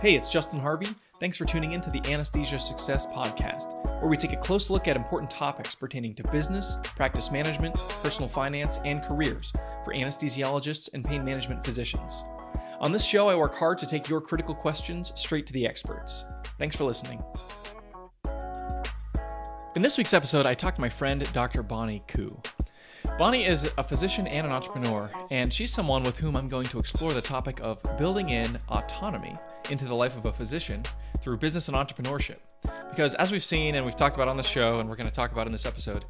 Hey, it's Justin Harvey. Thanks for tuning in to the Anesthesia Success Podcast, where we take a close look at important topics pertaining to business, practice management, personal finance, and careers for anesthesiologists and pain management physicians. On this show, I work hard to take your critical questions straight to the experts. Thanks for listening. In this week's episode, I talked to my friend, Dr. Bonnie Koo. Bonnie is a physician and an entrepreneur, and she's someone with whom I'm going to explore the topic of building in autonomy into the life of a physician through business and entrepreneurship. Because as we've seen and we've talked about on the show, and we're going to talk about in this episode,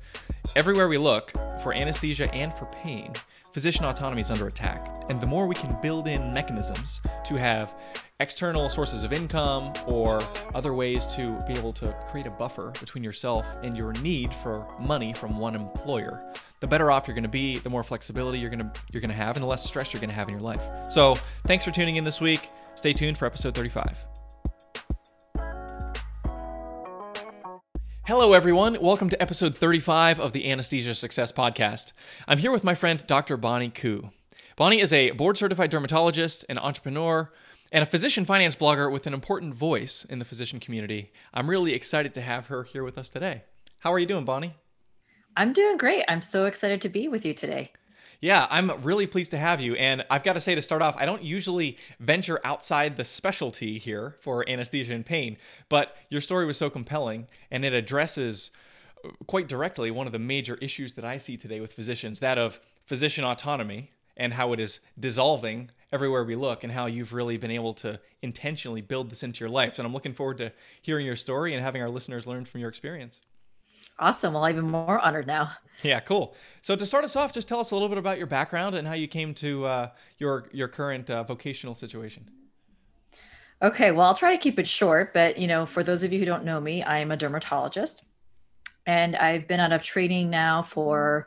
everywhere we look for anesthesia and for pain, physician autonomy is under attack. And the more we can build in mechanisms to have external sources of income or other ways to be able to create a buffer between yourself and your need for money from one employer, the better off you're going to be, the more flexibility you're going to you're going to have and the less stress you're going to have in your life. So, thanks for tuning in this week. Stay tuned for episode 35. Hello, everyone. Welcome to episode 35 of the Anesthesia Success Podcast. I'm here with my friend, Dr. Bonnie Koo. Bonnie is a board certified dermatologist, an entrepreneur, and a physician finance blogger with an important voice in the physician community. I'm really excited to have her here with us today. How are you doing, Bonnie? I'm doing great. I'm so excited to be with you today. Yeah, I'm really pleased to have you. And I've got to say to start off, I don't usually venture outside the specialty here for anesthesia and pain, but your story was so compelling and it addresses uh, quite directly one of the major issues that I see today with physicians that of physician autonomy and how it is dissolving everywhere we look and how you've really been able to intentionally build this into your life. And I'm looking forward to hearing your story and having our listeners learn from your experience. Awesome. Well, I'm even more honored now. Yeah, cool. So to start us off, just tell us a little bit about your background and how you came to uh, your your current uh, vocational situation. Okay, well, I'll try to keep it short, but you know, for those of you who don't know me, I am a dermatologist, and I've been out of training now for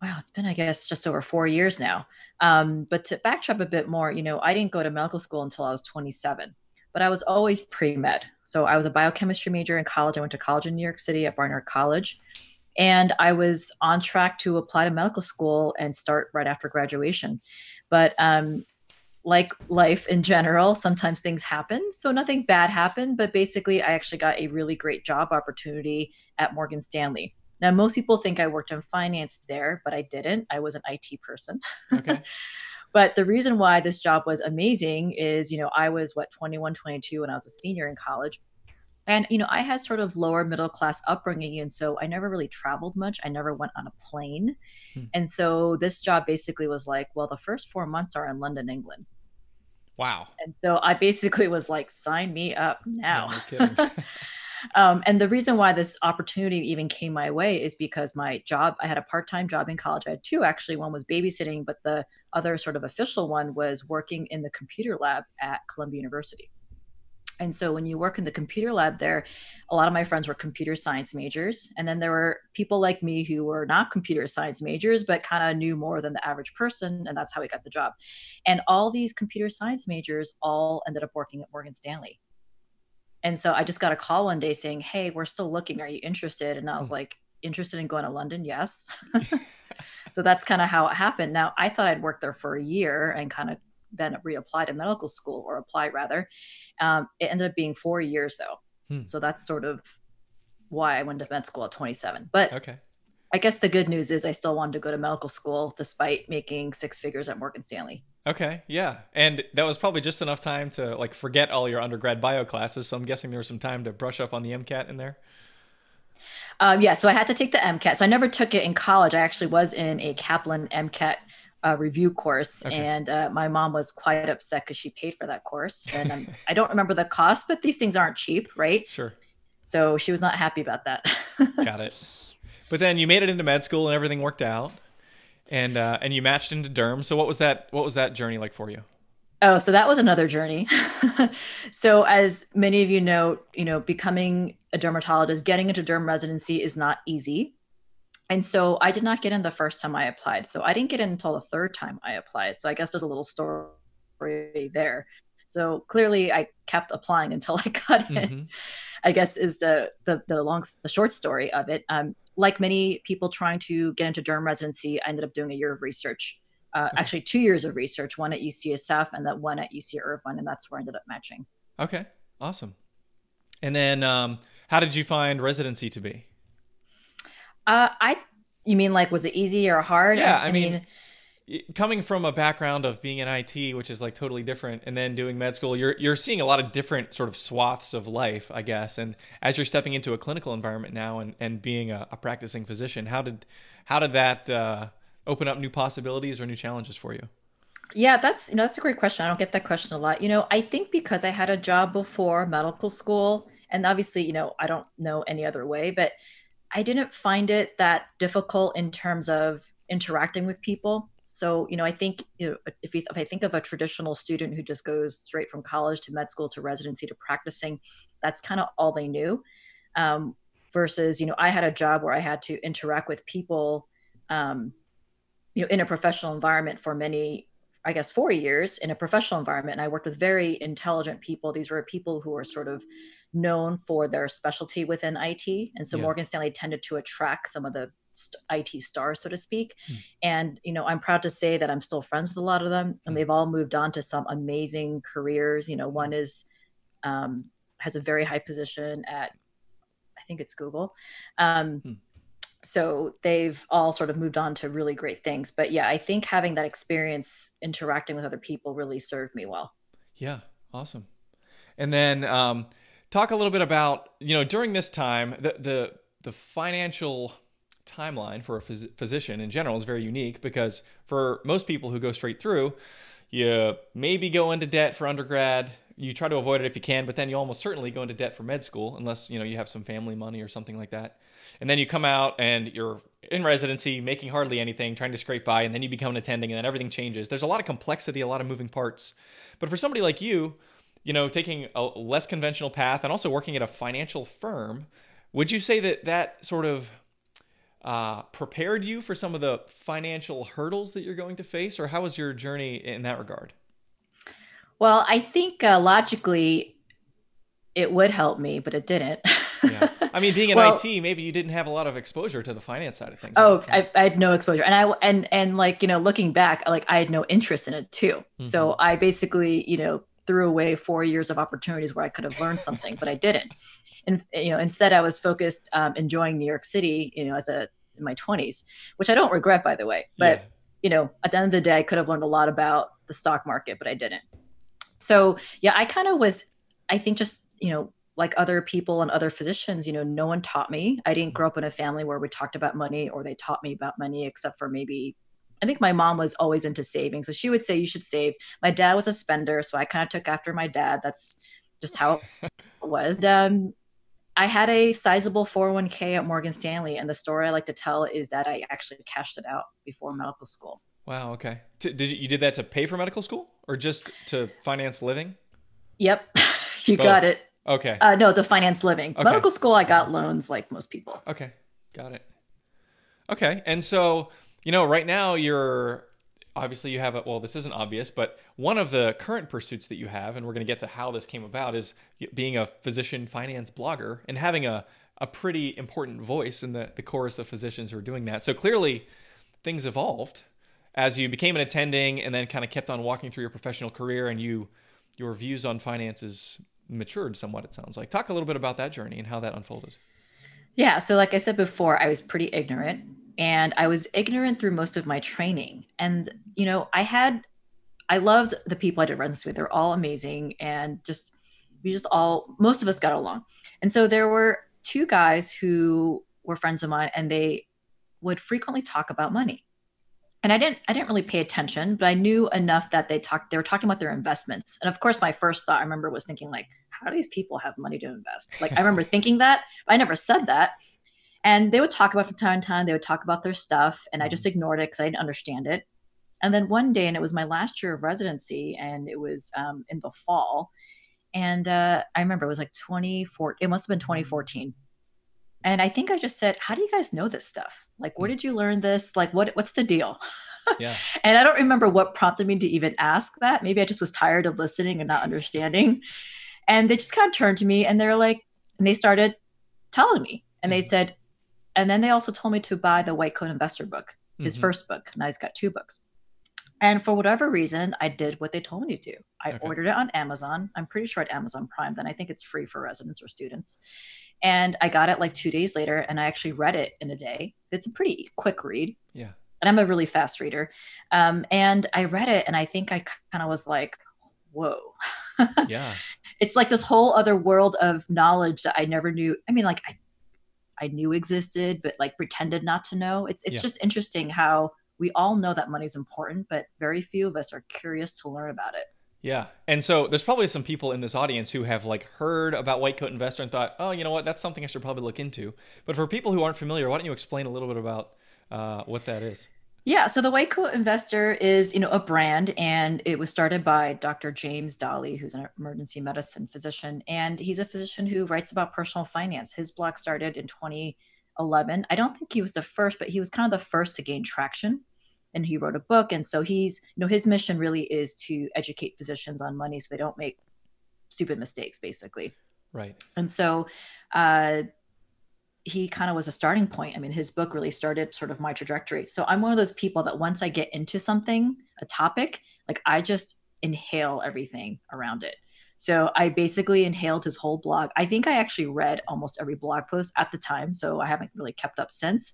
wow, it's been I guess just over four years now. Um, but to backtrack a bit more, you know, I didn't go to medical school until I was 27 but I was always pre med. So I was a biochemistry major in college. I went to college in New York City at Barnard College. And I was on track to apply to medical school and start right after graduation. But um, like life in general, sometimes things happen. So nothing bad happened, but basically, I actually got a really great job opportunity at Morgan Stanley. Now, most people think I worked in finance there, but I didn't. I was an IT person. Okay. But the reason why this job was amazing is, you know, I was what 21, 22 when I was a senior in college. And, you know, I had sort of lower middle class upbringing. And so I never really traveled much. I never went on a plane. Hmm. And so this job basically was like, well, the first four months are in London, England. Wow. And so I basically was like, sign me up now. No, Um, and the reason why this opportunity even came my way is because my job, I had a part time job in college. I had two actually. One was babysitting, but the other sort of official one was working in the computer lab at Columbia University. And so when you work in the computer lab there, a lot of my friends were computer science majors. And then there were people like me who were not computer science majors, but kind of knew more than the average person. And that's how we got the job. And all these computer science majors all ended up working at Morgan Stanley. And so I just got a call one day saying, Hey, we're still looking. Are you interested? And I was mm. like, Interested in going to London? Yes. so that's kind of how it happened. Now, I thought I'd worked there for a year and kind of then reapply to medical school or apply rather. Um, it ended up being four years though. Hmm. So that's sort of why I went to med school at 27. But okay. I guess the good news is I still wanted to go to medical school despite making six figures at Morgan Stanley. Okay, yeah. And that was probably just enough time to like forget all your undergrad bio classes. So I'm guessing there was some time to brush up on the MCAT in there. Um, yeah, so I had to take the MCAT. So I never took it in college. I actually was in a Kaplan MCAT uh, review course, okay. and uh, my mom was quite upset because she paid for that course. And um, I don't remember the cost, but these things aren't cheap, right? Sure. So she was not happy about that. Got it. But then you made it into med school and everything worked out, and uh, and you matched into derm. So what was that? What was that journey like for you? Oh, so that was another journey. so as many of you know, you know, becoming a dermatologist, getting into derm residency is not easy. And so I did not get in the first time I applied. So I didn't get in until the third time I applied. So I guess there's a little story there. So clearly I kept applying until I got in. Mm-hmm. I guess is the the the long the short story of it. Um, like many people trying to get into derm residency, I ended up doing a year of research. Uh, okay. Actually, two years of research, one at UCSF and that one at UC Irvine, and that's where I ended up matching. Okay, awesome. And then, um, how did you find residency to be? Uh, I, you mean like was it easy or hard? Yeah, I, I mean, mean coming from a background of being in IT, which is like totally different, and then doing med school, you're you're seeing a lot of different sort of swaths of life, I guess. And as you're stepping into a clinical environment now and, and being a, a practicing physician, how did how did that uh, open up new possibilities or new challenges for you? Yeah, that's you know that's a great question. I don't get that question a lot. You know, I think because I had a job before medical school, and obviously, you know, I don't know any other way, but I didn't find it that difficult in terms of interacting with people so, you know, I think you know, if, you, if I think of a traditional student who just goes straight from college to med school to residency to practicing, that's kind of all they knew. Um, versus, you know, I had a job where I had to interact with people, um, you know, in a professional environment for many, I guess, four years in a professional environment. And I worked with very intelligent people. These were people who were sort of known for their specialty within IT. And so yeah. Morgan Stanley tended to attract some of the IT stars, so to speak. Mm. And, you know, I'm proud to say that I'm still friends with a lot of them and mm. they've all moved on to some amazing careers. You know, one is, um, has a very high position at, I think it's Google. Um, mm. So they've all sort of moved on to really great things. But yeah, I think having that experience interacting with other people really served me well. Yeah, awesome. And then um, talk a little bit about you know during this time the the the financial timeline for a phys- physician in general is very unique because for most people who go straight through, you maybe go into debt for undergrad. You try to avoid it if you can, but then you almost certainly go into debt for med school unless you know you have some family money or something like that. And then you come out and you're in residency, making hardly anything, trying to scrape by, and then you become an attending, and then everything changes. There's a lot of complexity, a lot of moving parts. But for somebody like you, you know, taking a less conventional path and also working at a financial firm, would you say that that sort of uh, prepared you for some of the financial hurdles that you're going to face, or how was your journey in that regard? Well, I think uh, logically it would help me, but it didn't. yeah. I mean, being in well, IT, maybe you didn't have a lot of exposure to the finance side of things. Oh, I, I, had no exposure, and I and and like you know, looking back, like I had no interest in it too. Mm-hmm. So I basically, you know, threw away four years of opportunities where I could have learned something, but I didn't and you know instead i was focused um, enjoying new york city you know as a in my 20s which i don't regret by the way but yeah. you know at the end of the day i could have learned a lot about the stock market but i didn't so yeah i kind of was i think just you know like other people and other physicians you know no one taught me i didn't grow up in a family where we talked about money or they taught me about money except for maybe I think my mom was always into saving. So she would say, you should save. My dad was a spender. So I kind of took after my dad. That's just how it was. Um, I had a sizable 401k at Morgan Stanley, and the story I like to tell is that I actually cashed it out before medical school. Wow. Okay. Did you, you did that to pay for medical school, or just to finance living? Yep, you Both. got it. Okay. Uh, no, to finance living. Okay. Medical school, I got loans like most people. Okay, got it. Okay, and so you know, right now you're obviously you have a well this isn't obvious but one of the current pursuits that you have and we're going to get to how this came about is being a physician finance blogger and having a, a pretty important voice in the, the chorus of physicians who are doing that. So clearly things evolved as you became an attending and then kind of kept on walking through your professional career and you your views on finances matured somewhat it sounds like. Talk a little bit about that journey and how that unfolded. Yeah so like i said before i was pretty ignorant and I was ignorant through most of my training. And, you know, I had, I loved the people I did residency with. They're all amazing. And just, we just all, most of us got along. And so there were two guys who were friends of mine and they would frequently talk about money. And I didn't, I didn't really pay attention, but I knew enough that they talked, they were talking about their investments. And of course, my first thought I remember was thinking like, how do these people have money to invest? Like I remember thinking that, I never said that. And they would talk about from time to time, they would talk about their stuff. And I just mm-hmm. ignored it because I didn't understand it. And then one day, and it was my last year of residency, and it was um, in the fall. And uh, I remember it was like 2014, it must have been 2014. And I think I just said, How do you guys know this stuff? Like, where mm. did you learn this? Like, what what's the deal? Yeah. and I don't remember what prompted me to even ask that. Maybe I just was tired of listening and not understanding. And they just kind of turned to me and they're like, and they started telling me. And they mm. said, and then they also told me to buy the White Coat Investor book, his mm-hmm. first book. Now he's got two books. And for whatever reason, I did what they told me to do. I okay. ordered it on Amazon. I'm pretty sure at Amazon Prime, then I think it's free for residents or students. And I got it like two days later and I actually read it in a day. It's a pretty quick read. Yeah. And I'm a really fast reader. Um, and I read it and I think I kind of was like, whoa. yeah. It's like this whole other world of knowledge that I never knew. I mean, like I I knew existed, but like pretended not to know. It's it's yeah. just interesting how we all know that money is important, but very few of us are curious to learn about it. Yeah. And so there's probably some people in this audience who have like heard about White Coat Investor and thought, oh, you know what, that's something I should probably look into. But for people who aren't familiar, why don't you explain a little bit about uh, what that is? Yeah, so the White Coat Investor is, you know, a brand, and it was started by Dr. James Dahle, who's an emergency medicine physician, and he's a physician who writes about personal finance. His blog started in 2011. I don't think he was the first, but he was kind of the first to gain traction, and he wrote a book. And so he's, you know, his mission really is to educate physicians on money so they don't make stupid mistakes, basically. Right. And so, uh, he kind of was a starting point. I mean, his book really started sort of my trajectory. So I'm one of those people that once I get into something, a topic, like I just inhale everything around it. So I basically inhaled his whole blog. I think I actually read almost every blog post at the time. So I haven't really kept up since.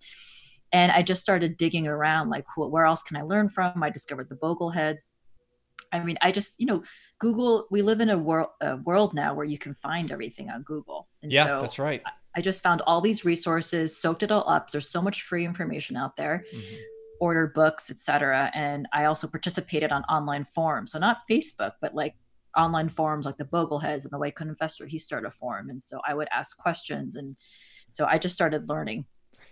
And I just started digging around like, where else can I learn from? I discovered the Bogleheads. I mean, I just, you know, Google, we live in a world, a world now where you can find everything on Google. And yeah, so that's right. I just found all these resources, soaked it all up. There's so much free information out there. Mm-hmm. Ordered books, etc. And I also participated on online forums. So not Facebook, but like online forums like the Bogleheads and the White Coat Investor. He started a forum, and so I would ask questions, and so I just started learning.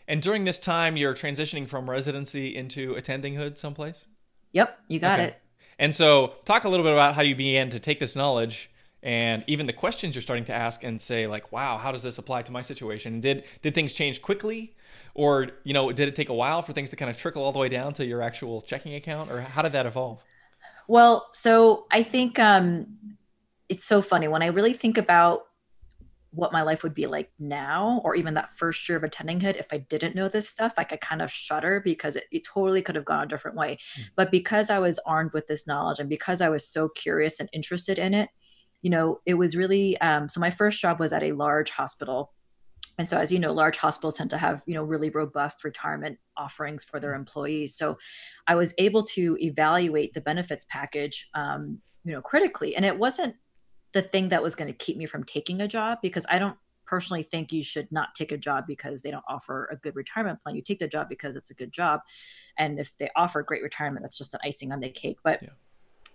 And during this time, you're transitioning from residency into attending hood someplace. Yep, you got okay. it. And so, talk a little bit about how you began to take this knowledge and even the questions you're starting to ask and say like wow how does this apply to my situation? Did did things change quickly? Or you know did it take a while for things to kind of trickle all the way down to your actual checking account? Or how did that evolve? Well so i think um it's so funny. When i really think about what my life would be like now or even that first year of attending hood if i didn't know this stuff like i kind of shudder because it, it totally could have gone a different way. Mm-hmm. but because i was armed with this knowledge and because i was so curious and interested in it you know, it was really um, so my first job was at a large hospital. And so, as you know, large hospitals tend to have, you know, really robust retirement offerings for their employees. So I was able to evaluate the benefits package, um, you know, critically. And it wasn't the thing that was going to keep me from taking a job because I don't personally think you should not take a job because they don't offer a good retirement plan. You take the job because it's a good job. And if they offer great retirement, that's just an icing on the cake. But yeah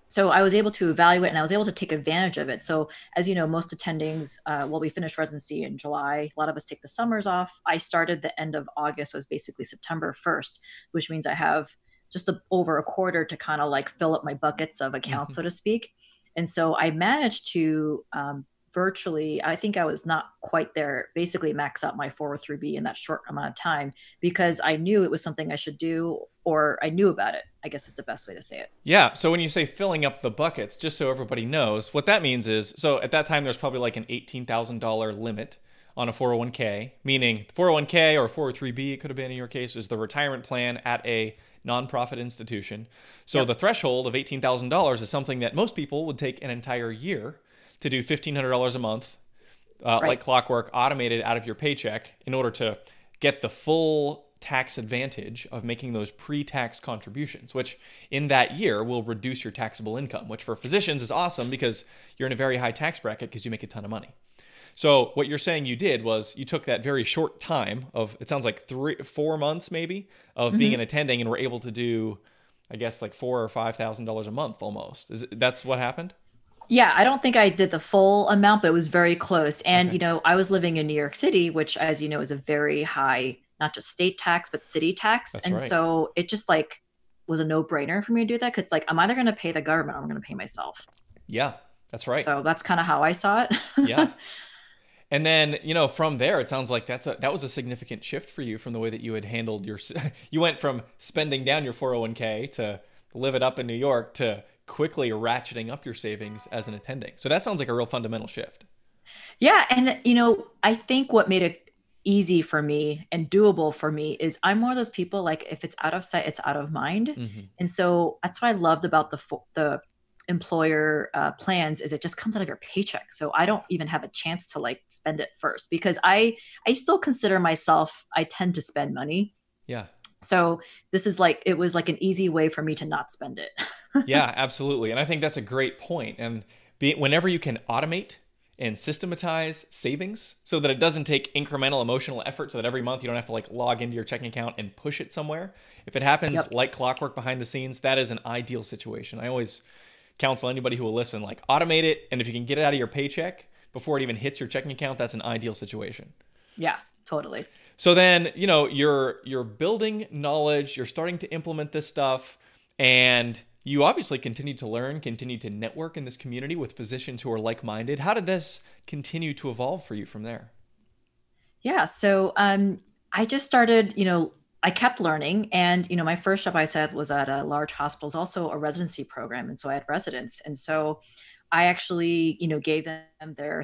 so I was able to evaluate and I was able to take advantage of it. So as you know, most attendings, uh, well, we finished residency in July. A lot of us take the summers off. I started the end of August, so was basically September 1st, which means I have just a, over a quarter to kind of like fill up my buckets of accounts, mm-hmm. so to speak. And so I managed to um, virtually, I think I was not quite there, basically max out my 403b in that short amount of time because I knew it was something I should do or I knew about it, I guess is the best way to say it. Yeah. So when you say filling up the buckets, just so everybody knows, what that means is so at that time there's probably like an $18,000 limit on a 401k, meaning 401k or 403b, it could have been in your case, is the retirement plan at a nonprofit institution. So yep. the threshold of $18,000 is something that most people would take an entire year to do $1,500 a month, uh, right. like clockwork, automated out of your paycheck in order to get the full tax advantage of making those pre-tax contributions, which in that year will reduce your taxable income, which for physicians is awesome because you're in a very high tax bracket because you make a ton of money. So what you're saying you did was you took that very short time of it sounds like three, four months maybe of mm-hmm. being an attending, and were able to do, I guess like four or five thousand dollars a month almost. Is it, that's what happened? Yeah, I don't think I did the full amount, but it was very close. And okay. you know, I was living in New York City, which, as you know, is a very high, not just state tax, but city tax. That's and right. so it just like was a no brainer for me to do that. Cause like I'm either going to pay the government or I'm going to pay myself. Yeah, that's right. So that's kind of how I saw it. yeah. And then, you know, from there, it sounds like that's a that was a significant shift for you from the way that you had handled your. You went from spending down your 401k to live it up in New York to quickly ratcheting up your savings as an attending. So that sounds like a real fundamental shift. Yeah, and you know, I think what made it easy for me and doable for me is I'm one of those people like if it's out of sight, it's out of mind. Mm-hmm. And so that's what I loved about the the employer uh, plans is it just comes out of your paycheck. So i don't even have a chance to like spend it first because i i still consider myself i tend to spend money. Yeah. So this is like it was like an easy way for me to not spend it. Yeah absolutely. And i think that's a great point. And be, whenever you can automate and systematize savings so that it doesn't take incremental emotional effort so that every month you don't have to like log into your checking account and push it somewhere. If it happens yep. like clockwork behind the scenes that is an ideal situation. I always counsel anybody who will listen like automate it and if you can get it out of your paycheck before it even hits your checking account that's an ideal situation. Yeah totally. So then you know you're you're building knowledge you're starting to implement this stuff and you obviously continue to learn continue to network in this community with physicians who are like-minded how did this continue to evolve for you from there yeah so um i just started you know I kept learning. And, you know, my first job I said was at a large hospital, was also a residency program. And so I had residents. And so I actually, you know, gave them their,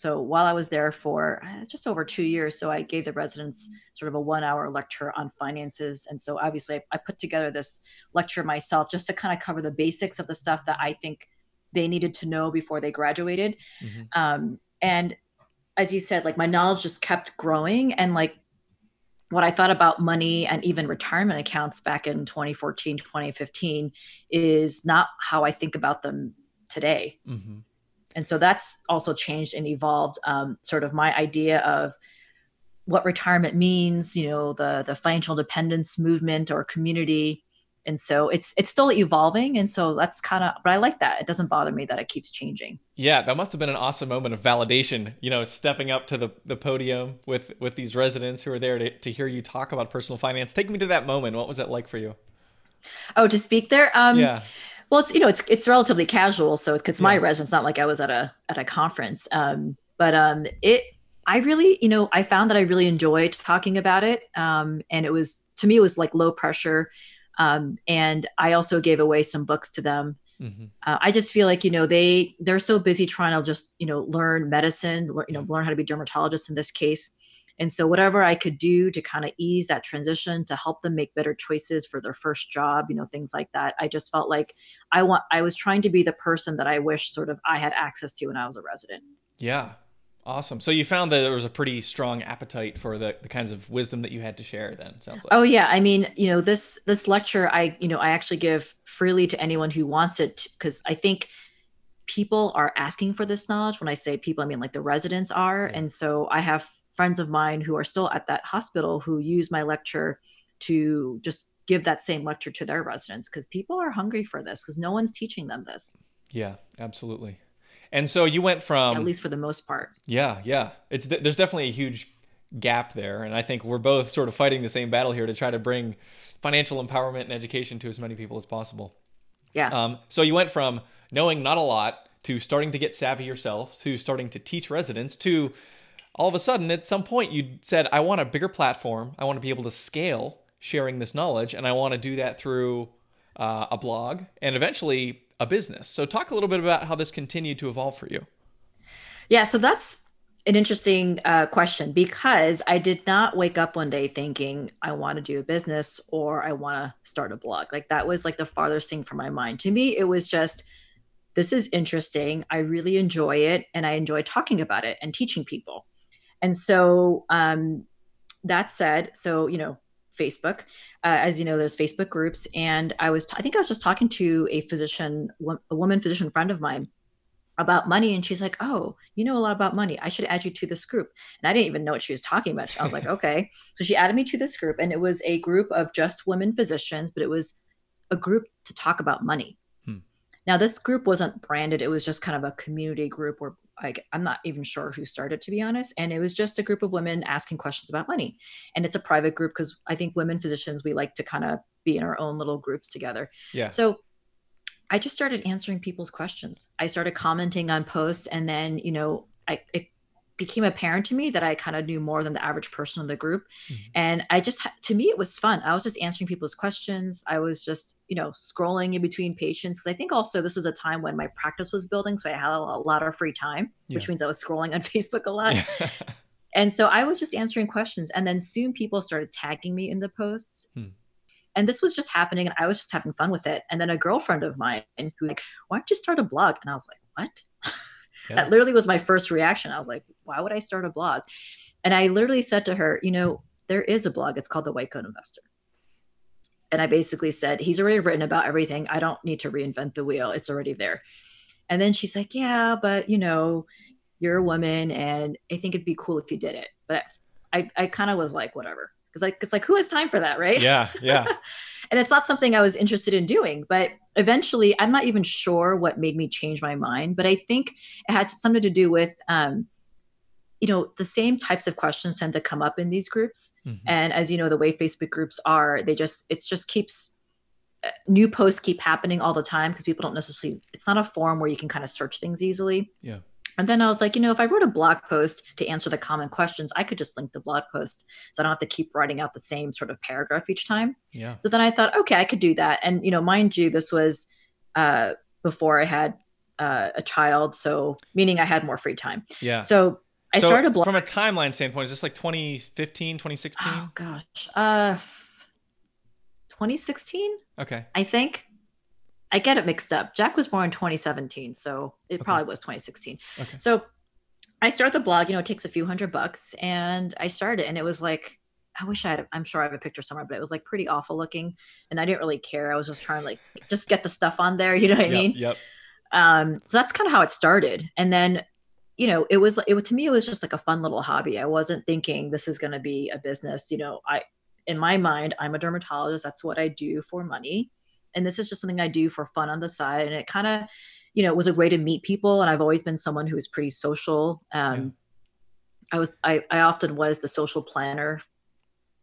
so while I was there for uh, just over two years, so I gave the residents sort of a one hour lecture on finances. And so obviously I put together this lecture myself just to kind of cover the basics of the stuff that I think they needed to know before they graduated. Mm-hmm. Um, and as you said, like my knowledge just kept growing and like what I thought about money and even retirement accounts back in 2014, 2015 is not how I think about them today. Mm-hmm. And so that's also changed and evolved um, sort of my idea of what retirement means, you know, the the financial dependence movement or community. And so it's it's still evolving. And so that's kind of but i like that. It doesn't bother me that it keeps changing. Yeah that must have been an awesome moment of validation you know stepping up to the, the podium with with these residents who are there to, to hear you talk about personal finance. Take me to that moment. What was it like for you? Oh to speak there? Um yeah well it's you know it's it's relatively casual so it's my yeah. residence not like i was at a at a conference um but um it I really, you know, I found that I really enjoyed talking about it. Um, and it was, to me, it was like low pressure. Um, and I also gave away some books to them. Mm-hmm. Uh, I just feel like you know they they're so busy trying to just you know learn medicine, learn, you know learn how to be dermatologists in this case. And so whatever I could do to kind of ease that transition to help them make better choices for their first job, you know, things like that. I just felt like I want I was trying to be the person that I wish sort of I had access to when I was a resident. Yeah. Awesome. So you found that there was a pretty strong appetite for the, the kinds of wisdom that you had to share then, sounds like. Oh yeah. I mean, you know, this this lecture I, you know, I actually give freely to anyone who wants it because I think people are asking for this knowledge. When I say people, I mean like the residents are. Yeah. And so I have friends of mine who are still at that hospital who use my lecture to just give that same lecture to their residents because people are hungry for this because no one's teaching them this. Yeah, absolutely. And so you went from at least for the most part. Yeah, yeah. It's there's definitely a huge gap there, and I think we're both sort of fighting the same battle here to try to bring financial empowerment and education to as many people as possible. Yeah. Um, so you went from knowing not a lot to starting to get savvy yourself to starting to teach residents to all of a sudden at some point you said I want a bigger platform. I want to be able to scale sharing this knowledge, and I want to do that through uh, a blog and eventually a business. So, talk a little bit about how this continued to evolve for you. Yeah, so that's an interesting uh, question because I did not wake up one day thinking I want to do a business or I want to start a blog. Like that was like the farthest thing from my mind. To me, it was just this is interesting. I really enjoy it and I enjoy talking about it and teaching people. And so, um, that said, so you know, Facebook. Uh, as you know, there's Facebook groups, and I was, t- I think I was just talking to a physician, a woman physician friend of mine about money, and she's like, "Oh, you know a lot about money. I should add you to this group." And I didn't even know what she was talking about. I was like, "Okay." So she added me to this group, and it was a group of just women physicians, but it was a group to talk about money. Hmm. Now, this group wasn't branded; it was just kind of a community group where like I'm not even sure who started to be honest. And it was just a group of women asking questions about money. And it's a private group because I think women physicians we like to kind of be in our own little groups together. Yeah. So I just started answering people's questions. I started commenting on posts and then, you know, I it became apparent to me that I kind of knew more than the average person in the group. Mm-hmm. And I just, to me, it was fun. I was just answering people's questions. I was just, you know, scrolling in between patients. Cause I think also this was a time when my practice was building. So I had a lot of free time, yeah. which means I was scrolling on Facebook a lot. Yeah. And so I was just answering questions. And then soon people started tagging me in the posts. Hmm. And this was just happening. And I was just having fun with it. And then a girlfriend of mine who like, why don't you start a blog? And I was like, what? Yeah. that literally was my first reaction. I was like, why would I start a blog? And I literally said to her, you know, there is a blog. It's called The White Coat Investor. And I basically said, he's already written about everything. I don't need to reinvent the wheel. It's already there. And then she's like, yeah, but you know, you're a woman and I think it'd be cool if you did it. But I, I kind of was like, whatever. Cause like, it's like, who has time for that? Right. Yeah. Yeah. and it's not something I was interested in doing, but eventually I'm not even sure what made me change my mind, but I think it had something to do with, um, you know, the same types of questions tend to come up in these groups. Mm-hmm. And as you know, the way Facebook groups are, they just, it's just keeps, uh, new posts keep happening all the time because people don't necessarily, it's not a forum where you can kind of search things easily. Yeah. And then I was like, you know, if I wrote a blog post to answer the common questions, I could just link the blog post. So I don't have to keep writing out the same sort of paragraph each time. Yeah. So then I thought, okay, I could do that. And, you know, mind you, this was uh, before I had uh, a child. So meaning I had more free time. Yeah. So I so started a blog. From a timeline standpoint, is this like 2015, 2016? Oh, gosh. Uh, 2016? Okay. I think. I get it mixed up. Jack was born in 2017, so it okay. probably was 2016. Okay. So I start the blog, you know, it takes a few hundred bucks and I started and it was like I wish I had I'm sure I have a picture somewhere, but it was like pretty awful looking and I didn't really care. I was just trying to like just get the stuff on there, you know what I yep, mean? Yep. Um so that's kind of how it started. And then you know, it was it was to me it was just like a fun little hobby. I wasn't thinking this is going to be a business, you know, I in my mind, I'm a dermatologist. That's what I do for money and this is just something I do for fun on the side. And it kind of, you know, was a way to meet people. And I've always been someone who is pretty social. Um, yeah. I was, I, I often was the social planner,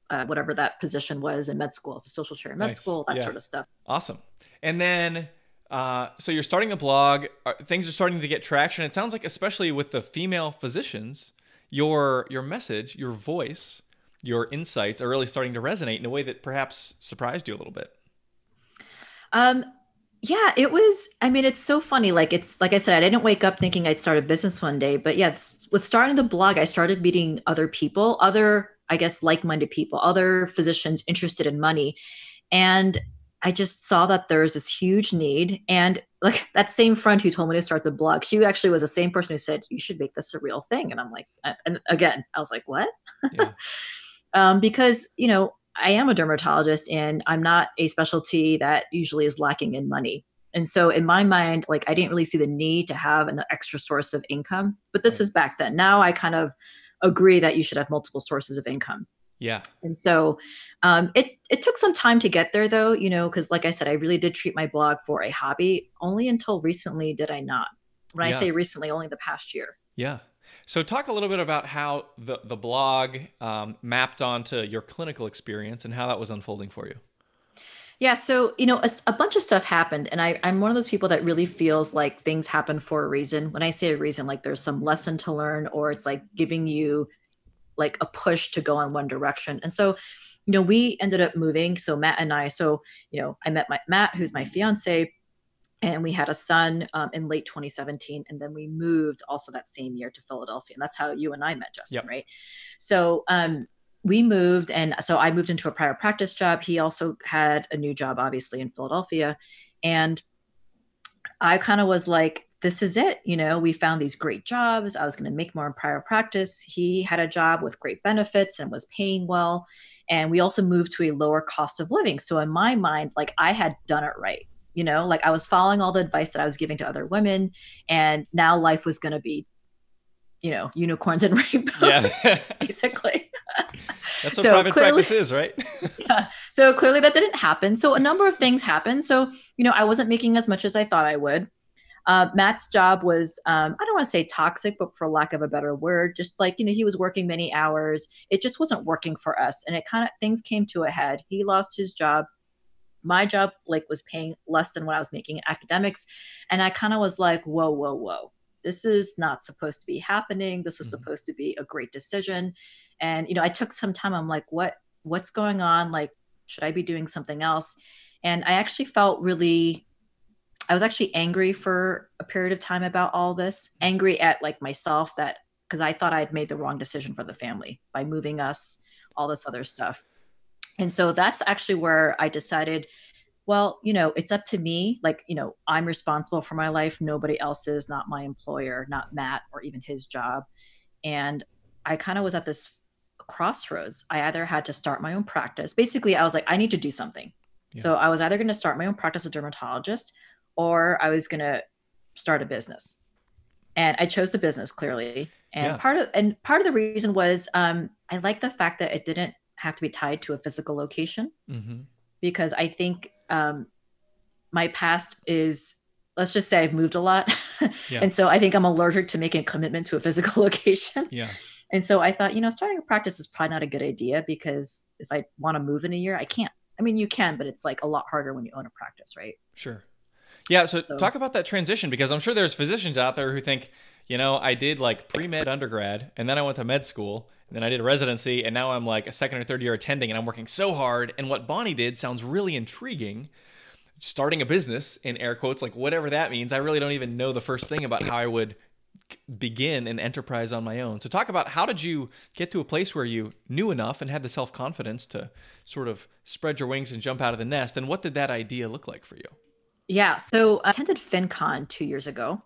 uh, whatever that position was in med school, as a social chair in med nice. school, that yeah. sort of stuff. Awesome. And then, uh, so you're starting a blog. Things are starting to get traction. It sounds like, especially with the female physicians, your your message, your voice, your insights are really starting to resonate in a way that perhaps surprised you a little bit. Um, yeah, it was. I mean, it's so funny. Like it's like I said, I didn't wake up thinking I'd start a business one day, but yeah, with starting the blog, I started meeting other people, other I guess like-minded people, other physicians interested in money, and I just saw that there's this huge need. And like that same friend who told me to start the blog, she actually was the same person who said you should make this a real thing. And I'm like, and again, I was like, what? Yeah. um, because you know I am a dermatologist and I'm not a specialty that usually is lacking in money. And so in my mind, like I didn't really see the need to have an extra source of income. But this right. is back then. Now I kind of agree that you should have multiple sources of income. Yeah. And so um, it it took some time to get there though, you know, because like I said, I really did treat my blog for a hobby. Only until recently did I not. When yeah. I say recently, only the past year. Yeah. So, talk a little bit about how the the blog um, mapped onto your clinical experience and how that was unfolding for you. Yeah, so you know, a, a, bunch of stuff happened, and I, I'm one of those people that really feels like things happen for a reason. When I say a reason, like there's some lesson to learn, or it's like giving you like a push to go in one direction. And so, you know, we ended up moving. So Matt and I, so you know, I met my Matt, who's my fiance, and we had a son um, in late 2017 and then we moved also that same year to philadelphia and that's how you and i met justin yep. right? So um, we moved and so i moved into a prior practice job. He also had a new job obviously in philadelphia and i kind of was like this is it you know? We found these great jobs. I was going to make more in private practice. He had a job with great benefits and was paying well and we also moved to a lower cost of living. So in my mind like i had done it right you know like i was following all the advice that i was giving to other women and now life was going to be you know unicorns and rainbows yeah. basically that's what so private clearly, practice is right yeah so clearly that didn't happen so a number of things happened so you know i wasn't making as much as i thought i would uh, Matt's job was, um, I don't want to say toxic, but for lack of a better word, just like, you know, he was working many hours. It just wasn't working for us. And it kind of, things came to a head. He lost his job my job like was paying less than what I was making in academics. And I kind of was like, whoa, whoa, whoa. This is not supposed to be happening. This was mm-hmm. supposed to be a great decision. And you know, I took some time. I'm like, what what's going on? Like, should I be doing something else? And I actually felt really I was actually angry for a period of time about all this, angry at like myself that because I thought I'd made the wrong decision for the family by moving us, all this other stuff. And so that's actually where I decided, well, you know, it's up to me. Like, you know, I'm responsible for my life. Nobody else is, not my employer, not Matt or even his job. And I kind of was at this crossroads. I either had to start my own practice. Basically, I was like, I need to do something. Yeah. So I was either going to start my own practice as a dermatologist or I was going to start a business. And I chose the business clearly. And yeah. part of and part of the reason was um, I like the fact that it didn't have to be tied to a physical location mm-hmm. because I think um, my past is let's just say I've moved a lot. yeah. And so I think I'm allergic to making a commitment to a physical location. Yeah. And so I thought, you know, starting a practice is probably not a good idea because if I want to move in a year, I can't. I mean, you can, but it's like a lot harder when you own a practice, right? Sure. Yeah. So, so talk about that transition because I'm sure there's physicians out there who think, you know, I did like pre med undergrad and then I went to med school and then I did residency and now I'm like a second or third year attending and I'm working so hard. And what Bonnie did sounds really intriguing. Starting a business in air quotes, like whatever that means. I really don't even know the first thing about how I would begin an enterprise on my own. So talk about how did you get to a place where you knew enough and had the self-confidence to sort of spread your wings and jump out of the nest and what did that idea look like for you? Yeah, so I attended FinCon 2 years ago.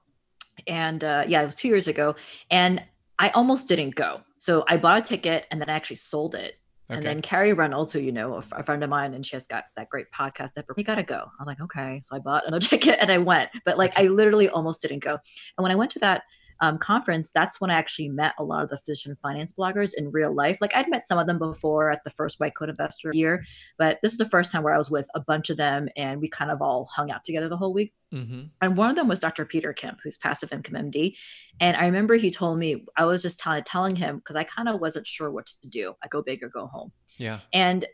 And uh, yeah, it was 2 years ago and I almost didn't go. So I bought a ticket and then I actually sold it. Okay. And then Carrie Reynolds, who you know, a, friend of mine, and she has got that great podcast. That we gotta go. I'm like, okay. So I bought another ticket and I went, but like I literally almost didn't go. And when I went to that um, conference, that's when I actually met a lot of the physician finance bloggers in real life. Like I'd met some of them before at the first White Coat Investor year, but this is the first time where I was with a bunch of them and we kind of all hung out together the whole week. Mm-hmm. And one of them was Dr. Peter Kim, who's passive income MD. And I remember he told me, I was just t- telling him because I kind of wasn't sure what to do. I go big or go home. Yeah. And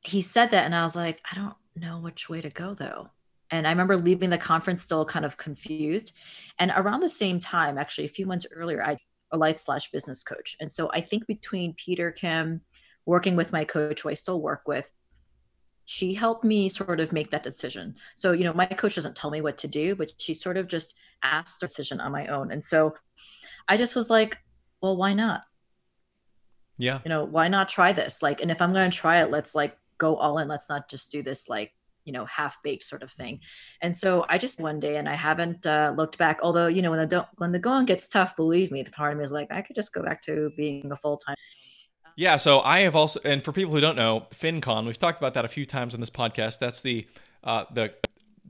he said that, and I was like, I don't know which way to go though. And I remember leaving the conference still kind of confused. And around the same time, actually, a few months earlier, I a life slash business coach. And so I think between Peter Kim, working with my coach, who I still work with, she helped me sort of make that decision. So, you know, my coach doesn't tell me what to do, but she sort of just asked the decision on my own. And so I just was like, well, why not? Yeah. You know, why not try this? Like, and if I'm going to try it, let's like go all in. Let's not just do this like you know half baked sort of thing. And so i just one day and i haven't uh, looked back although you know when the when the going gets tough believe me the part of me is like i could just go back to being a full-time. Yeah so i have also and for people who don't know fincon we've talked about that a few times on this podcast. That's the uh, the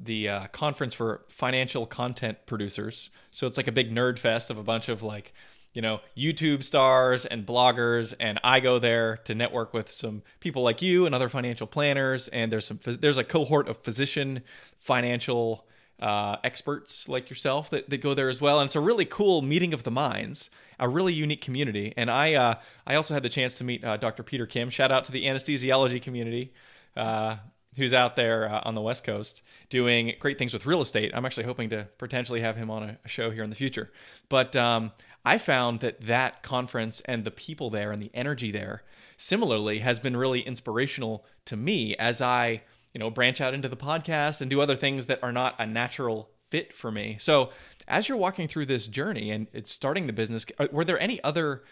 the uh, conference for financial content producers. So it's like a big nerd fest of a bunch of like you know, YouTube stars and bloggers, and I go there to network with some people like you and other financial planners. And there's some there's a cohort of physician financial uh, experts like yourself that, that go there as well. And it's a really cool meeting of the minds, a really unique community. And I uh, I also had the chance to meet uh, Dr. Peter Kim. Shout out to the anesthesiology community. Uh, who's out there uh, on the West Coast doing great things with real estate. I'm actually hoping to potentially have him on a, show here in the future. But um, I found that that conference and the people there and the energy there similarly has been really inspirational to me as I, you know, branch out into the podcast and do other things that are not a natural fit for me. So, as you're walking through this journey and starting the business, uh, were there any other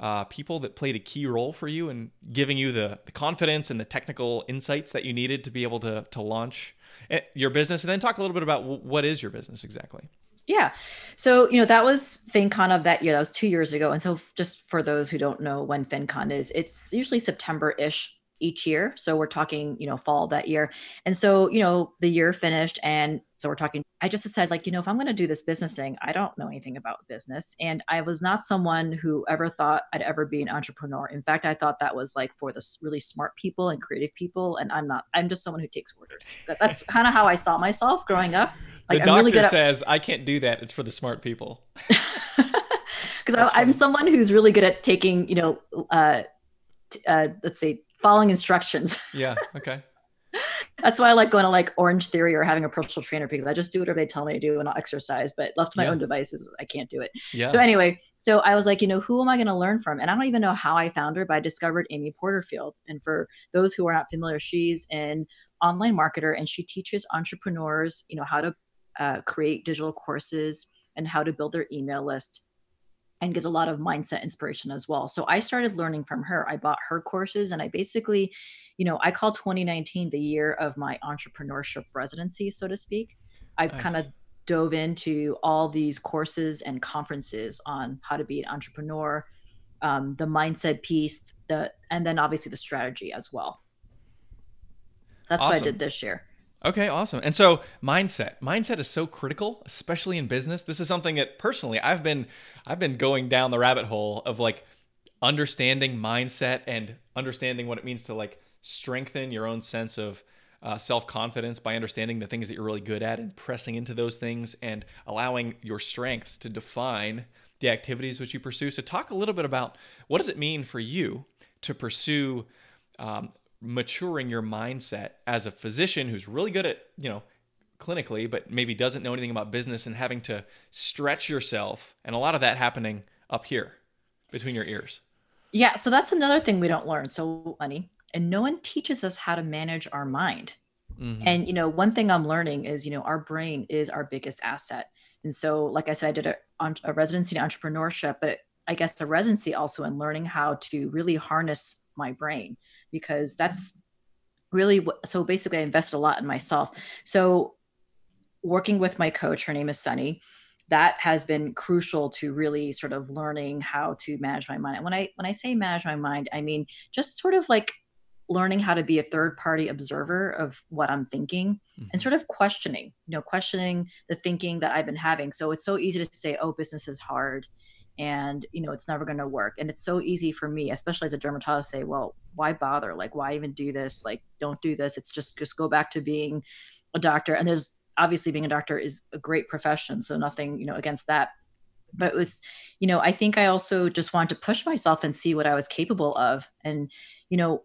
uh, people that played a key role for you in giving you the, the confidence and the technical insights that you needed to be able to to launch eh, your business? And then talk a little bit about what is your business exactly. Yeah. So, you know, that was FinCon of that year. That was two years ago. And so, just for those who don't know when FinCon is, it's usually September ish each year. So, we're talking, you know, fall that year. And so, you know, the year finished. And so, we're talking, I just decided, like, you know, if I'm going to do this business thing, I don't know anything about business. And I was not someone who ever thought I'd ever be an entrepreneur. In fact, I thought that was like for the really smart people and creative people. And I'm not, I'm just someone who takes orders. that's kind of how I saw myself growing up. Like, the doctor really says, I can't do that. It's for the smart people. Because I'm someone who's really good at taking, you know, uh, uh, let's say, following instructions. yeah. Okay. That's why I like going to like Orange Theory or having a personal trainer because I just do whatever they tell me to do and I'll exercise. But left to my yeah. own devices, I can't do it. Yeah. So anyway, so I was like, you know, who am I going to learn from? And I don't even know how I found her, but I discovered Amy Porterfield. And for those who are not familiar, she's an online marketer and she teaches entrepreneurs, you know, how to uh, create digital courses and how to build their email list and gives a lot of mindset inspiration as well. So I started learning from her. I bought her courses and I basically, you know, I call 2019 the year of my entrepreneurship residency, so to speak. I nice. kind of dove into all these courses and conferences on how to be an entrepreneur, um, the mindset piece, the and then obviously the strategy as well. That's awesome. what I did this year. Okay, awesome. And so mindset. Mindset is so critical, especially in business. This is something that personally I've been I've been going down the rabbit hole of like understanding mindset and understanding what it means to like strengthen your own sense of uh, self confidence by understanding the things that you're really good at and pressing into those things and allowing your strengths to define the activities which you pursue. So, talk a little bit about what does it mean for you to pursue um, maturing your mindset as a physician who's really good at, you know, clinically, but maybe doesn't know anything about business and having to stretch yourself. And a lot of that happening up here between your ears. Yeah. So that's another thing we don't learn. So, money, and no one teaches us how to manage our mind. Mm-hmm. And, you know, one thing I'm learning is, you know, our brain is our biggest asset. And so, like I said, I did a, a residency in entrepreneurship, but I guess a residency also in learning how to really harness my brain because that's really what, so basically I invest a lot in myself. So working with my coach, her name is Sunny, that has been crucial to really sort of learning how to manage my mind. And when I when I say manage my mind, I mean just sort of like learning how to be a third party observer of what I'm thinking mm-hmm. and sort of questioning, you know, questioning the thinking that I've been having. So it's so easy to say, oh, business is hard and you know it's never going to work. And it's so easy for me especially as a dermatologist say well why bother? Like why even do this? Like don't do this. It's just just go back to being a doctor. And there's obviously being a doctor is a great profession so nothing you know against that. But it was you know i think i also just wanted to push myself and see what i was capable of. And you know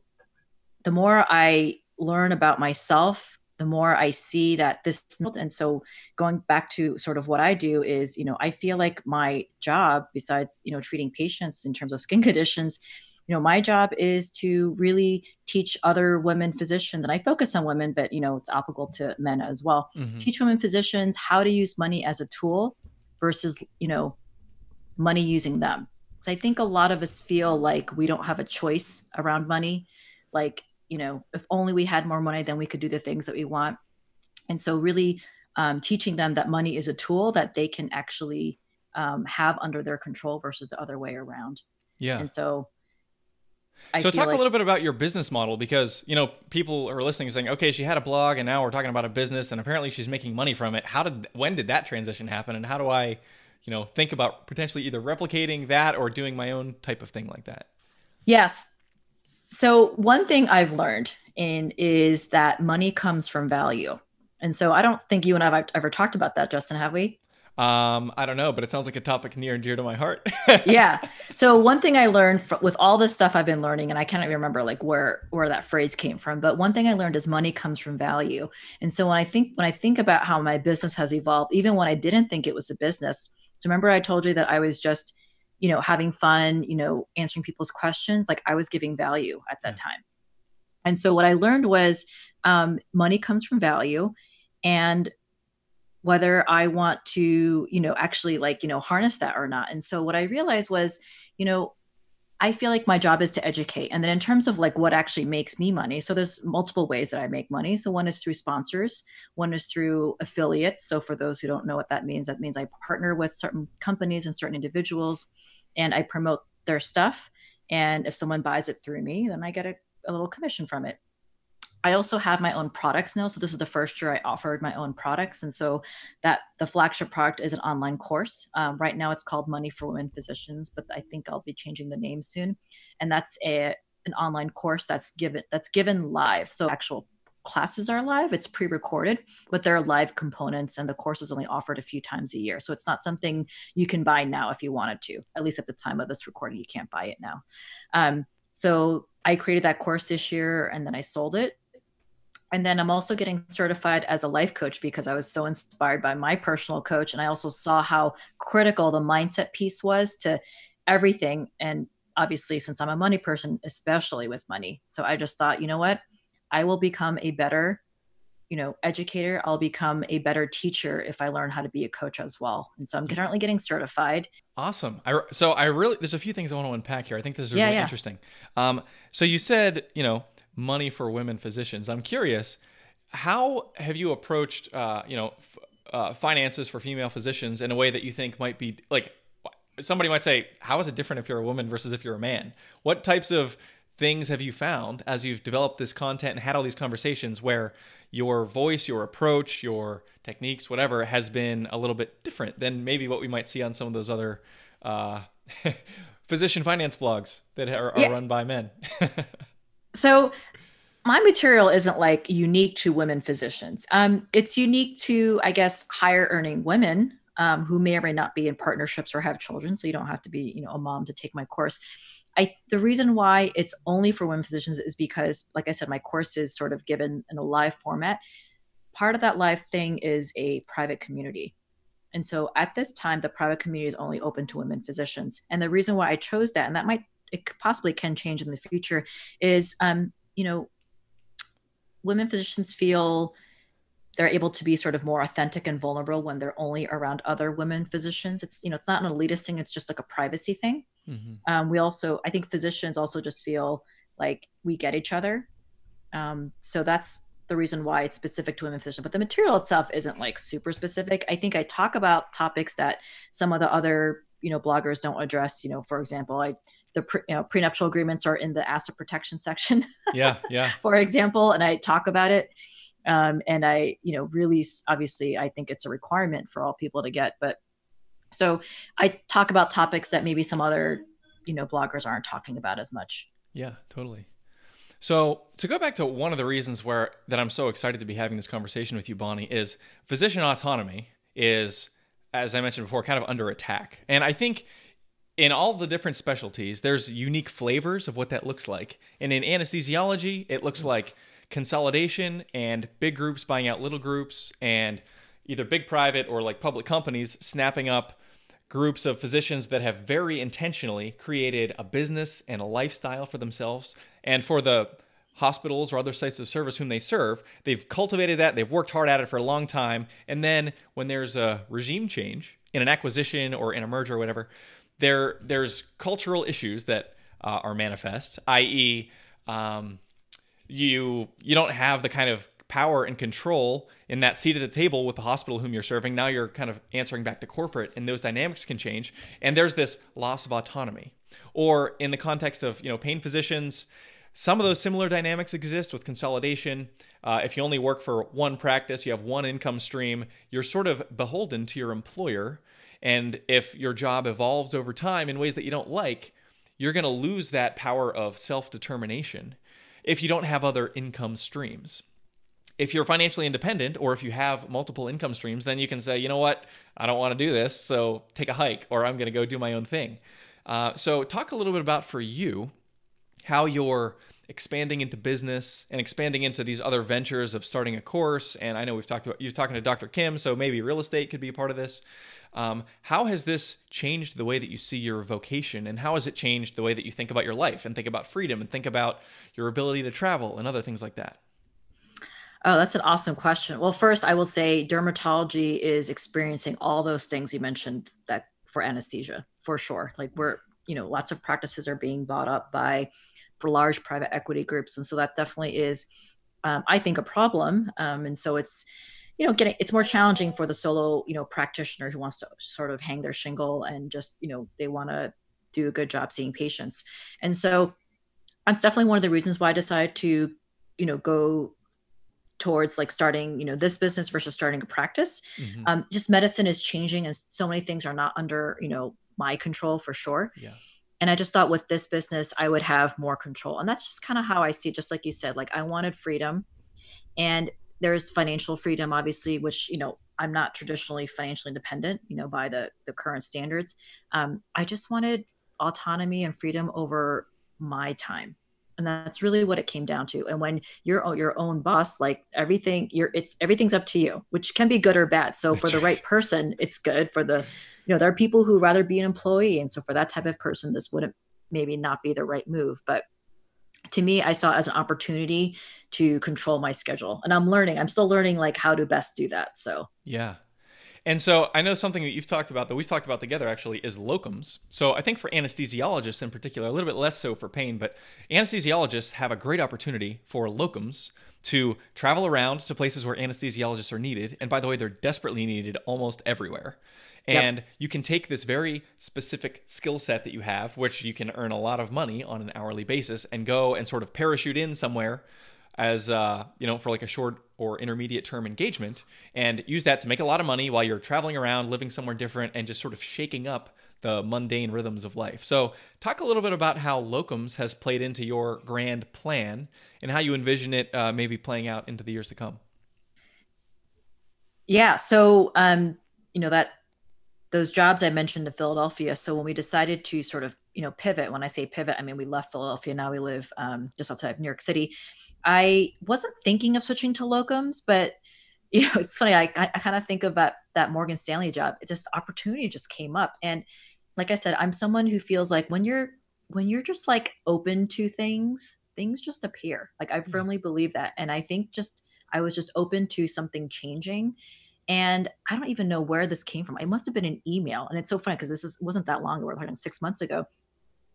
the more i learn about myself the more I see that this and so going back to sort of what I do is, you know, I feel like my job, besides, you know, treating patients in terms of skin conditions, you know, my job is to really teach other women physicians, and I focus on women, but you know, it's applicable to men as well. Mm-hmm. Teach women physicians how to use money as a tool versus, you know, money using them. So I think a lot of us feel like we don't have a choice around money. Like you know if only we had more money then we could do the things that we want and so really um, teaching them that money is a tool that they can actually um, have under their control versus the other way around yeah and so I so talk like- a little bit about your business model because you know people are listening saying, okay, she had a blog and now we're talking about a business and apparently she's making money from it. How did when did that transition happen and how do I, you know, think about potentially either replicating that or doing my own type of thing like that? Yes, so, one thing I've learned in is that money comes from value. And so I don't think you and I have ever talked about that, Justin, have we? Um, I don't know, but it sounds like a topic near and dear to my heart. yeah. So one thing I learned with all this stuff I've been learning, and I can't even remember like where where that phrase came from, but one thing I learned is money comes from value. And so when I think when I think about how my business has evolved, even when I didn't think it was a business. So remember I told you that I was just you know having fun you know answering people's questions like i was giving value at that yeah. time and so what i learned was um, money comes from value and whether i want to you know actually like you know harness that or not and so what i realized was you know I feel like my job is to educate. And then in terms of like what actually makes me money, so there's multiple ways that I make money. So one is through sponsors, one is through affiliates. So for those who don't know what that means, that means I partner with certain companies and certain individuals and I promote their stuff. And if someone buys it through me, then I get a, a little commission from it. I also have my own products now. So this is the first year I offered my own products, and so that the flagship product is an online course. Um, right now, it's called Money for Women Physicians, but I think I'll be changing the name soon. And that's a an online course that's given that's given live. So actual classes are live. It's pre-recorded, but there are live components, and the course is only offered a few times a year. So it's not something you can buy now if you wanted to. At least at the time of this recording, you can't buy it now. Um, so I created that course this year, and then I sold it and then I'm also getting certified as a life coach because I was so inspired by my personal coach. And I also saw how critical the mindset piece was to everything. And obviously, since I'm a money person, especially with money. So I just thought, you know what? I will become a better you know educator i'll become a better teacher if i learn how to be a coach as well and so i'm currently getting certified awesome I, so i really there's a few things i want to unpack here i think this is yeah, really yeah. interesting um, so you said you know money for women physicians i'm curious how have you approached uh, you know f- uh, finances for female physicians in a way that you think might be like somebody might say how is it different if you're a woman versus if you're a man what types of things have you found as you've developed this content and had all these conversations where your voice, your approach, your techniques, whatever, has been a little bit different than maybe what we might see on some of those other uh, physician finance blogs that are, are yeah. run by men? so my material isn't like unique to women physicians. Um, it's unique to, I guess, higher earning women um, who may or may not be in partnerships or have children. So you don't have to be, you know, a mom to take my course. I the reason why it's only for women physicians is because, like I said, my course is sort of given in a live format. Part of that live thing is a private community. And so at this time, the private community is only open to women physicians. And the reason why I chose that, and that might it possibly can change in the future, is um, you know, women physicians feel they're able to be sort of more authentic and vulnerable when they're only around other women physicians. It's you know, it's not an elitist thing, it's just like a privacy thing. Mm-hmm. Um, we also, I think physicians also just feel like we get each other. Um, so that's the reason why it's specific to women physicians. But the material itself isn't like super specific. I think I talk about topics that some of the other you know bloggers don't address. You know, for example, I the pre, you know, prenuptial agreements are in the asset protection section. Yeah, yeah. for example, and I talk about it. Um, and I, you know, really, obviously, I think it's a requirement for all people to get. But so I talk about topics that maybe some other, you know, bloggers aren't talking about as much. Yeah, totally. So to go back to one of the reasons where that I'm so excited to be having this conversation with you, Bonnie, is physician autonomy is, as I mentioned before, kind of under attack. And I think in all the different specialties, there's unique flavors of what that looks like. And in anesthesiology, it looks like consolidation and big groups buying out little groups and either big private or like public companies snapping up groups of physicians that have very intentionally created a business and a lifestyle for themselves and for the hospitals or other sites of service whom they serve. They've cultivated that, they've worked hard at it for a long time. And then when there's a regime change in an acquisition or in a merger or whatever, there there's cultural issues that uh, are manifest, i.e., um, you you don't have the kind of power and control in that seat at the table with the hospital whom you're serving. Now you're kind of answering back to corporate, and those dynamics can change. And there's this loss of autonomy. Or in the context of you know pain physicians, some of those similar dynamics exist with consolidation. Uh, if you only work for one practice, you have one income stream, you're sort of beholden to your employer. And if your job evolves over time in ways that you don't like, you're going to lose that power of self determination if you don't have other income streams if you're financially independent or if you have multiple income streams, then you can say, you know what, I don't want to do this, so take a hike or I'm going to go do my own thing. Uh, so, talk a little bit about for you how you're expanding into business and expanding into these other ventures of starting a course. And I know we've talked about you're talking to Dr. Kim, so maybe real estate could be a part of this. Um, how has this changed the way that you see your vocation, and how has it changed the way that you think about your life and think about freedom and think about your ability to travel and other things like that? Oh, that's an awesome question. Well, first, I will say dermatology is experiencing all those things you mentioned that for anesthesia, for sure. Like we're, you know, lots of practices are being bought up by for large private equity groups, and so that definitely is, um, I think, a problem. Um, and so it's, you know, getting it's more challenging for the solo, you know, practitioner who wants to sort of hang their shingle and just, you know, they want to do a good job seeing patients. And so that's definitely one of the reasons why I decided to, you know, go towards like starting you know this business versus starting a practice mm-hmm. um, just medicine is changing and so many things are not under you know my control for sure yeah and i just thought with this business i would have more control. And that's just kind of how i see it just like you said like i wanted freedom and there's financial freedom obviously which you know i'm not traditionally financially independent you know by the the current standards. Um, i just wanted autonomy and freedom over my time. And that's really what it came down to. And when you're your own boss like everything you're it's everything's up to you which can be good or bad. So for the right. person it's good. For the you know there are people who rather be an employee and so for that type of person this wouldn't maybe not be the right move but to me, I saw it as an opportunity to control my schedule. And I'm learning, I'm still learning like how to best do that. So, yeah. And so I know something that you've talked about that we've talked about together actually is locums. So I think for anesthesiologists in particular, a little bit less so for pain, but anesthesiologists have a great opportunity for locums to travel around to places where anesthesiologists are needed. And by the way, they're desperately needed almost everywhere. And yep. you can take this very specific skill set that you have, which you can earn a lot of money on an hourly basis, and go and sort of parachute in somewhere as uh, you know for like a short or intermediate term engagement and use that to make a lot of money while you're traveling around living somewhere different and just sort of shaking up the mundane rhythms of life so talk a little bit about how locums has played into your grand plan and how you envision it uh, maybe playing out into the years to come yeah so um, you know that those jobs I mentioned in Philadelphia. So when we decided to sort of, you know, pivot, when I say pivot, I mean we left Philadelphia. Now we live um, just outside of New York City. I wasn't thinking of switching to locums, but you know, it's funny. I, I kind of think about that Morgan Stanley job. It just opportunity just came up. And like I said, I'm someone who feels like when you're, when you're just like open to things, things just appear. Like I hmm. firmly believe that. And I think just, I was just open to something changing. And I don't even know where this came from. It must have been an email. And it's so funny because this is, wasn't that long ago. We're talking six months ago.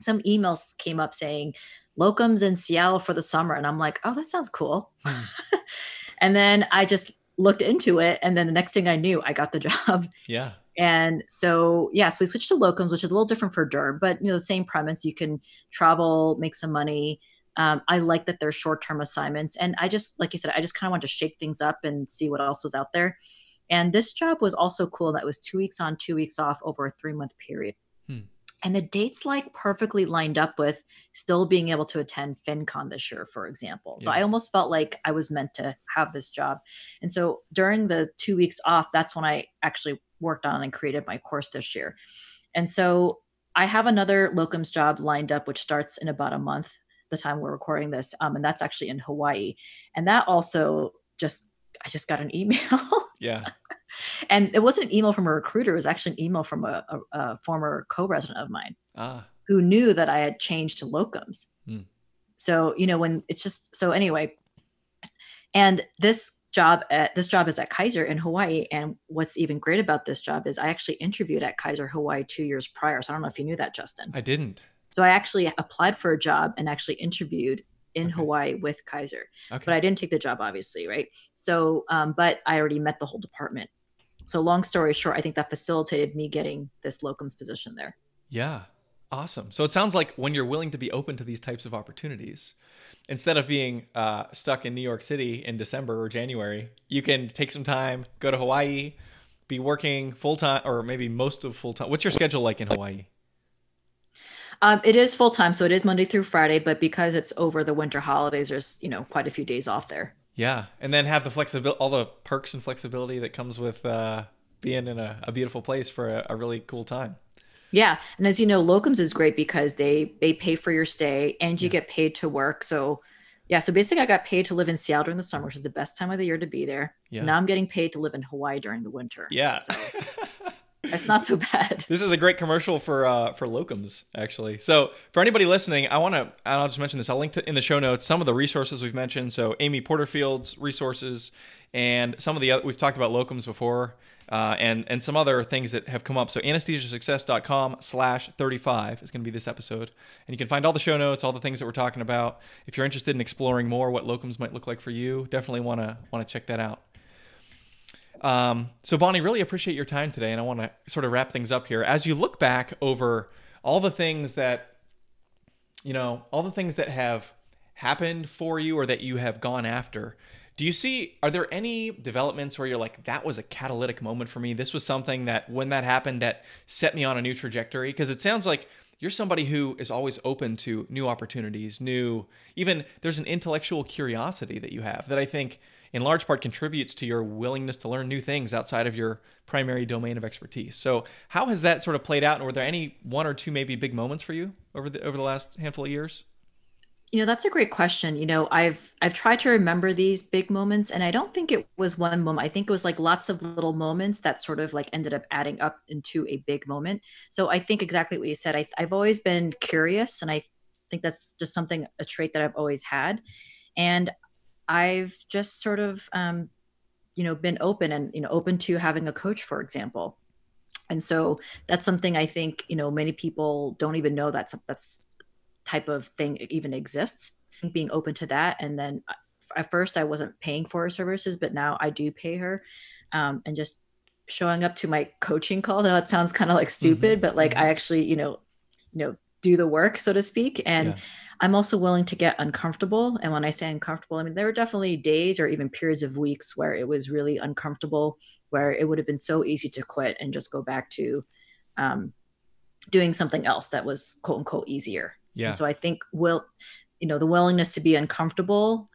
Some emails came up saying, locums in Seattle for the summer. And I'm like, oh, that sounds cool. Mm. and then I just looked into it. And then the next thing I knew, I got the job. Yeah. And so, yes, yeah, so we switched to locums, which is a little different for derm, but you know, the same premise. You can travel, make some money. Um, I like that they're short-term assignments, and I just, like you said, I just kind of wanted to shake things up and see what else was out there. And this job was also cool. That was two weeks on, two weeks off over a three-month period. Hmm and the dates like perfectly lined up with still being able to attend FinCon this year, for example. So yeah. I almost felt like I was meant to have this job. And so during the two weeks off, that's when I actually worked on and created my course this year. And so I have another locums job lined up, which starts in about a month, the time we're recording this. Um, and that's actually in Hawaii. And that also just, I just got an email. Yeah and it wasn't an email from a recruiter; it was actually an email from a, a, a former co-resident of mine ah. who knew that I had changed to locums. Mm. So you know when it's just so anyway, and this job at this job is at Kaiser in Hawaii. And what's even great about this job is I actually interviewed at Kaiser Hawaii two years prior. So I don't know if you knew that, Justin. I didn't. So I actually applied for a job and actually interviewed in okay. Hawaii with Kaiser, okay. but I didn't take the job, obviously, right? So, um, but I already met the whole department. So long story short, I think that facilitated me getting this locums position there. Yeah. Awesome. So it sounds like when you're willing to be open to these types of opportunities, instead of being uh, stuck in New York City in December or January, you can take some time, go to Hawaii, be working full time or maybe most of full time. What's your schedule like in Hawaii? Um, it is full time, so it is Monday through Friday. But because it's over the winter holidays, there's you know quite a few days off there. Yeah, and then have the flexibility, all the perks and flexibility that comes with uh, being in a, a, beautiful place for a, a, really cool time. Yeah, and as you know, locums is great because they they pay for your stay and you yeah. get paid to work. So, yeah, so basically, I got paid to live in Seattle during the summer, which is the best time of the year to be there. Yeah. Now I'm getting paid to live in Hawaii during the winter. Yeah. So. It's not so bad. This is a great commercial for uh, for locums, actually. So for anybody listening, I want to I'll just mention this. I'll link to in the show notes some of the resources we've mentioned. So Amy Porterfield's resources and some of the other, we've talked about locums before. Uh, and and some other things that have come up. So anesthesiasuccess.com slash 35 is going to be this episode. And you can find all the show notes, all the things that we're talking about. If you're interested in exploring more what locums might look like for you, definitely want to want to check that out. Um, so, Bonnie, really appreciate your time today, and I want to sort of wrap things up here. As you look back over all the things that, you know, all the things that have happened for you or that you have gone after, do you see, are there any developments where you're like, that was a catalytic moment for me? This was something that, when that happened, that set me on a new trajectory? Because it sounds like you're somebody who is always open to new opportunities, new, even there's an intellectual curiosity that you have that I think in large part contributes to your willingness to learn new things outside of your primary domain of expertise. So, how has that sort of played out? And were there any one or two maybe big moments for you over the over the last handful of years? You know, that's a great question. You know, I've I've tried to remember these big moments and I don't think it was one moment. I think it was like lots of little moments that sort of like ended up adding up into a big moment. So I think exactly what you said. I, I've always been curious and I think that's just something, a trait that I've always had. And I've just sort of, um, you know, been open and, you know, open to having a coach, for example. And so that's something I think, you know, many people don't even know that's, that's type of thing even exists. Being open to that. And then uh, at first I wasn't paying for her services, but now I do pay her. Um, and just showing up to my coaching calls. I know it sounds kind of like stupid, mm-hmm. but like mm-hmm. I actually, you know, you know, do the work, so to speak. And yeah. I'm also willing to get uncomfortable. And when I say uncomfortable, I mean there were definitely days or even periods of weeks where it was really uncomfortable, where it would have been so easy to quit and just go back to um, doing something else that was quote unquote easier. Yeah. And so I think will, you know, the willingness to be uncomfortable,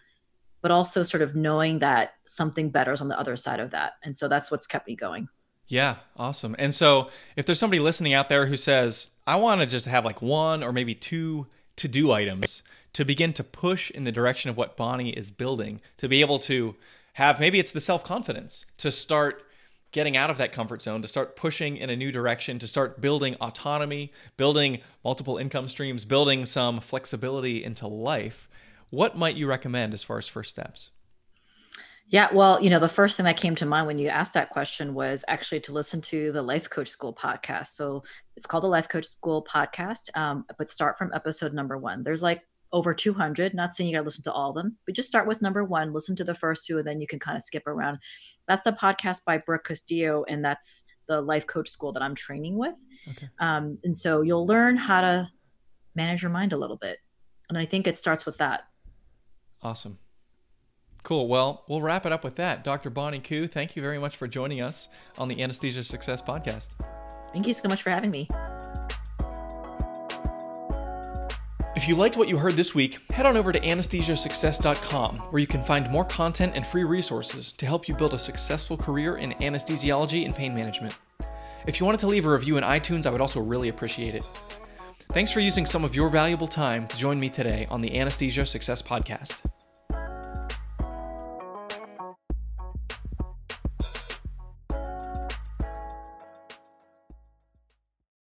but also sort of knowing that something better is on the other side of that. And so that's what's kept me going. Yeah, awesome. And so if there's somebody listening out there who says, I want to just have like one or maybe two to do items to begin to push in the direction of what Bonnie is building, to be able to have maybe it's the self confidence to start getting out of that comfort zone, to start pushing in a new direction, to start building autonomy, building multiple income streams, building some flexibility into life. What might you recommend as far as first steps? Yeah, well, you know, the first thing that came to mind when you asked that question was actually to listen to the Life Coach School podcast. So it's called the Life Coach School podcast, um, but start from episode number one. There's like over 200. Not saying you got to listen to all of them, but just start with number one, listen to the first two, and then you can kind of skip around. That's the podcast by Brooke Castillo, and that's the Life Coach School that I'm training with. Okay. Um, and so you'll learn how to manage your mind a little bit. And I think it starts with that. Awesome. Cool. Well, we'll wrap it up with that. Dr. Bonnie Koo, thank you very much for joining us on the Anesthesia Success Podcast. Thank you so much for having me. If you liked what you heard this week, head on over to anesthesiasuccess.com where you can find more content and free resources to help you build a successful career in anesthesiology and pain management. If you wanted to leave a review in iTunes, I would also really appreciate it. Thanks for using some of your valuable time to join me today on the Anesthesia Success Podcast.